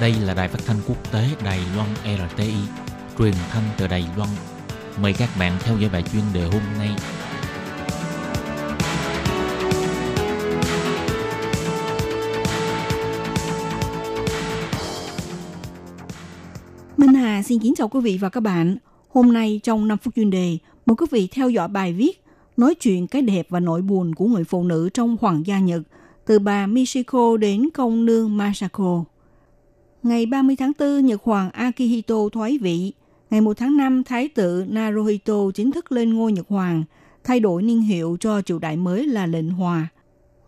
Đây là đài phát thanh quốc tế Đài Loan RTI, truyền thanh từ Đài Loan. Mời các bạn theo dõi bài chuyên đề hôm nay. Minh Hà xin kính chào quý vị và các bạn. Hôm nay trong 5 phút chuyên đề, mời quý vị theo dõi bài viết nói chuyện cái đẹp và nỗi buồn của người phụ nữ trong hoàng gia Nhật, từ bà Michiko đến công nương Masako. Ngày 30 tháng 4, Nhật Hoàng Akihito thoái vị. Ngày 1 tháng 5, Thái tử Naruhito chính thức lên ngôi Nhật Hoàng, thay đổi niên hiệu cho triều đại mới là lệnh hòa.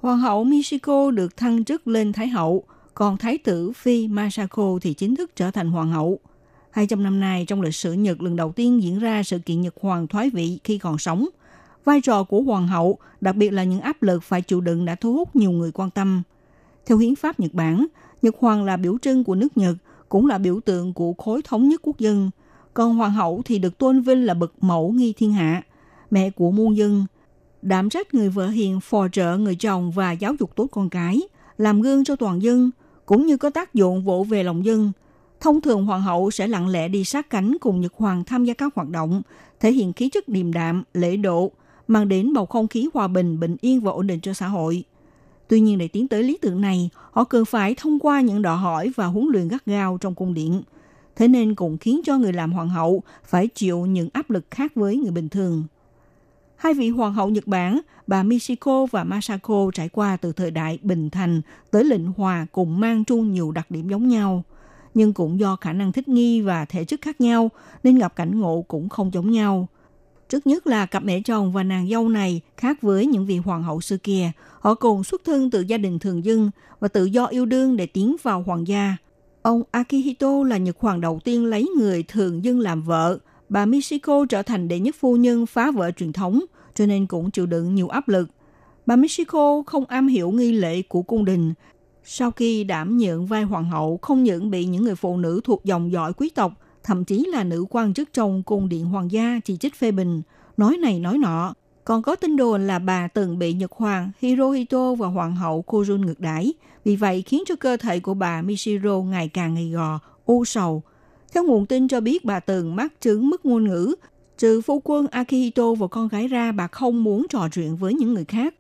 Hoàng hậu Michiko được thăng chức lên Thái hậu, còn Thái tử Phi Masako thì chính thức trở thành Hoàng hậu. 200 năm nay, trong lịch sử Nhật lần đầu tiên diễn ra sự kiện Nhật Hoàng thoái vị khi còn sống. Vai trò của Hoàng hậu, đặc biệt là những áp lực phải chịu đựng đã thu hút nhiều người quan tâm. Theo hiến pháp Nhật Bản, Nhật Hoàng là biểu trưng của nước Nhật, cũng là biểu tượng của khối thống nhất quốc dân. Còn Hoàng hậu thì được tôn vinh là bậc mẫu nghi thiên hạ, mẹ của muôn dân, đảm trách người vợ hiền phò trợ người chồng và giáo dục tốt con cái, làm gương cho toàn dân, cũng như có tác dụng vỗ về lòng dân. Thông thường hoàng hậu sẽ lặng lẽ đi sát cánh cùng Nhật Hoàng tham gia các hoạt động, thể hiện khí chất điềm đạm, lễ độ, mang đến bầu không khí hòa bình, bình yên và ổn định cho xã hội. Tuy nhiên để tiến tới lý tưởng này, họ cần phải thông qua những đòi hỏi và huấn luyện gắt gao trong cung điện. Thế nên cũng khiến cho người làm hoàng hậu phải chịu những áp lực khác với người bình thường. Hai vị hoàng hậu Nhật Bản, bà Michiko và Masako trải qua từ thời đại bình thành tới lệnh hòa cùng mang chung nhiều đặc điểm giống nhau. Nhưng cũng do khả năng thích nghi và thể chất khác nhau nên gặp cảnh ngộ cũng không giống nhau. Trước nhất là cặp mẹ chồng và nàng dâu này khác với những vị hoàng hậu xưa kia. Họ cùng xuất thân từ gia đình thường dân và tự do yêu đương để tiến vào hoàng gia. Ông Akihito là Nhật hoàng đầu tiên lấy người thường dân làm vợ. Bà Michiko trở thành đệ nhất phu nhân phá vỡ truyền thống, cho nên cũng chịu đựng nhiều áp lực. Bà Michiko không am hiểu nghi lễ của cung đình. Sau khi đảm nhận vai hoàng hậu, không những bị những người phụ nữ thuộc dòng dõi quý tộc thậm chí là nữ quan chức trong cung điện hoàng gia chỉ trích phê bình, nói này nói nọ. Còn có tin đồn là bà từng bị Nhật Hoàng Hirohito và Hoàng hậu Kojun ngược đãi, vì vậy khiến cho cơ thể của bà Mishiro ngày càng gầy gò, u sầu. Theo nguồn tin cho biết bà từng mắc chứng mất ngôn ngữ, trừ phu quân Akihito và con gái ra bà không muốn trò chuyện với những người khác.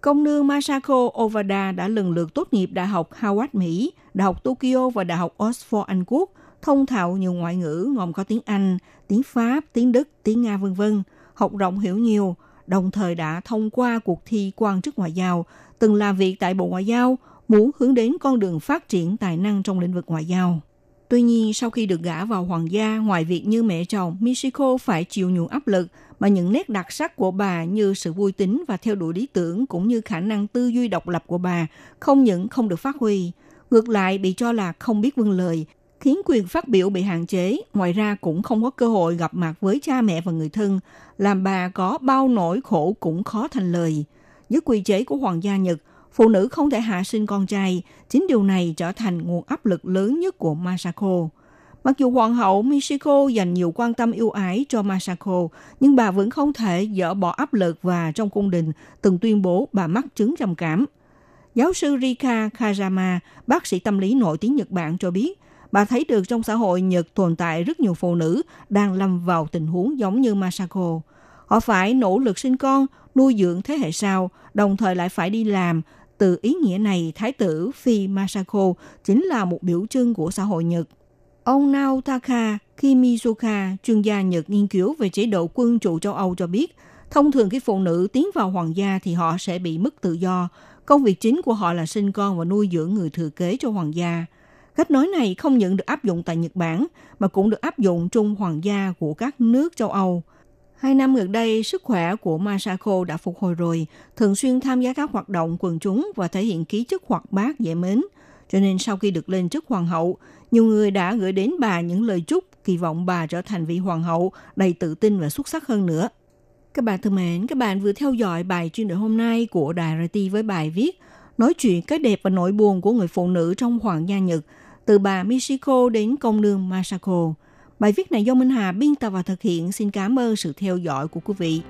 Công nương Masako Ovada đã lần lượt tốt nghiệp Đại học Howard Mỹ, Đại học Tokyo và Đại học Oxford Anh Quốc – thông thạo nhiều ngoại ngữ gồm có tiếng Anh, tiếng Pháp, tiếng Đức, tiếng Nga vân vân, học rộng hiểu nhiều, đồng thời đã thông qua cuộc thi quan chức ngoại giao, từng làm việc tại Bộ Ngoại giao, muốn hướng đến con đường phát triển tài năng trong lĩnh vực ngoại giao. Tuy nhiên, sau khi được gả vào hoàng gia, ngoài việc như mẹ chồng, Michiko phải chịu nhiều áp lực, mà những nét đặc sắc của bà như sự vui tính và theo đuổi lý tưởng cũng như khả năng tư duy độc lập của bà không những không được phát huy, ngược lại bị cho là không biết vâng lời, khiến quyền phát biểu bị hạn chế, ngoài ra cũng không có cơ hội gặp mặt với cha mẹ và người thân, làm bà có bao nỗi khổ cũng khó thành lời. Dưới quy chế của hoàng gia Nhật, phụ nữ không thể hạ sinh con trai, chính điều này trở thành nguồn áp lực lớn nhất của Masako. Mặc dù hoàng hậu Michiko dành nhiều quan tâm yêu ái cho Masako, nhưng bà vẫn không thể dỡ bỏ áp lực và trong cung đình từng tuyên bố bà mắc chứng trầm cảm. Giáo sư Rika Kajama, bác sĩ tâm lý nổi tiếng Nhật Bản cho biết, bà thấy được trong xã hội Nhật tồn tại rất nhiều phụ nữ đang lâm vào tình huống giống như Masako. Họ phải nỗ lực sinh con, nuôi dưỡng thế hệ sau, đồng thời lại phải đi làm. Từ ý nghĩa này, Thái tử Phi Masako chính là một biểu trưng của xã hội Nhật. Ông Naotaka Kimizuka, chuyên gia Nhật nghiên cứu về chế độ quân chủ châu Âu cho biết, thông thường khi phụ nữ tiến vào hoàng gia thì họ sẽ bị mất tự do. Công việc chính của họ là sinh con và nuôi dưỡng người thừa kế cho hoàng gia. Cách nói này không những được áp dụng tại Nhật Bản mà cũng được áp dụng trung hoàng gia của các nước châu Âu. Hai năm gần đây, sức khỏe của Masako đã phục hồi rồi, thường xuyên tham gia các hoạt động quần chúng và thể hiện ký chức hoạt bát dễ mến. Cho nên sau khi được lên chức hoàng hậu, nhiều người đã gửi đến bà những lời chúc kỳ vọng bà trở thành vị hoàng hậu đầy tự tin và xuất sắc hơn nữa. Các bạn thân mến, các bạn vừa theo dõi bài chuyên đề hôm nay của Đài RT với bài viết Nói chuyện cái đẹp và nỗi buồn của người phụ nữ trong hoàng gia Nhật – từ bà Michiko đến công nương Masako. Bài viết này do Minh Hà biên tập và thực hiện. Xin cảm ơn sự theo dõi của quý vị.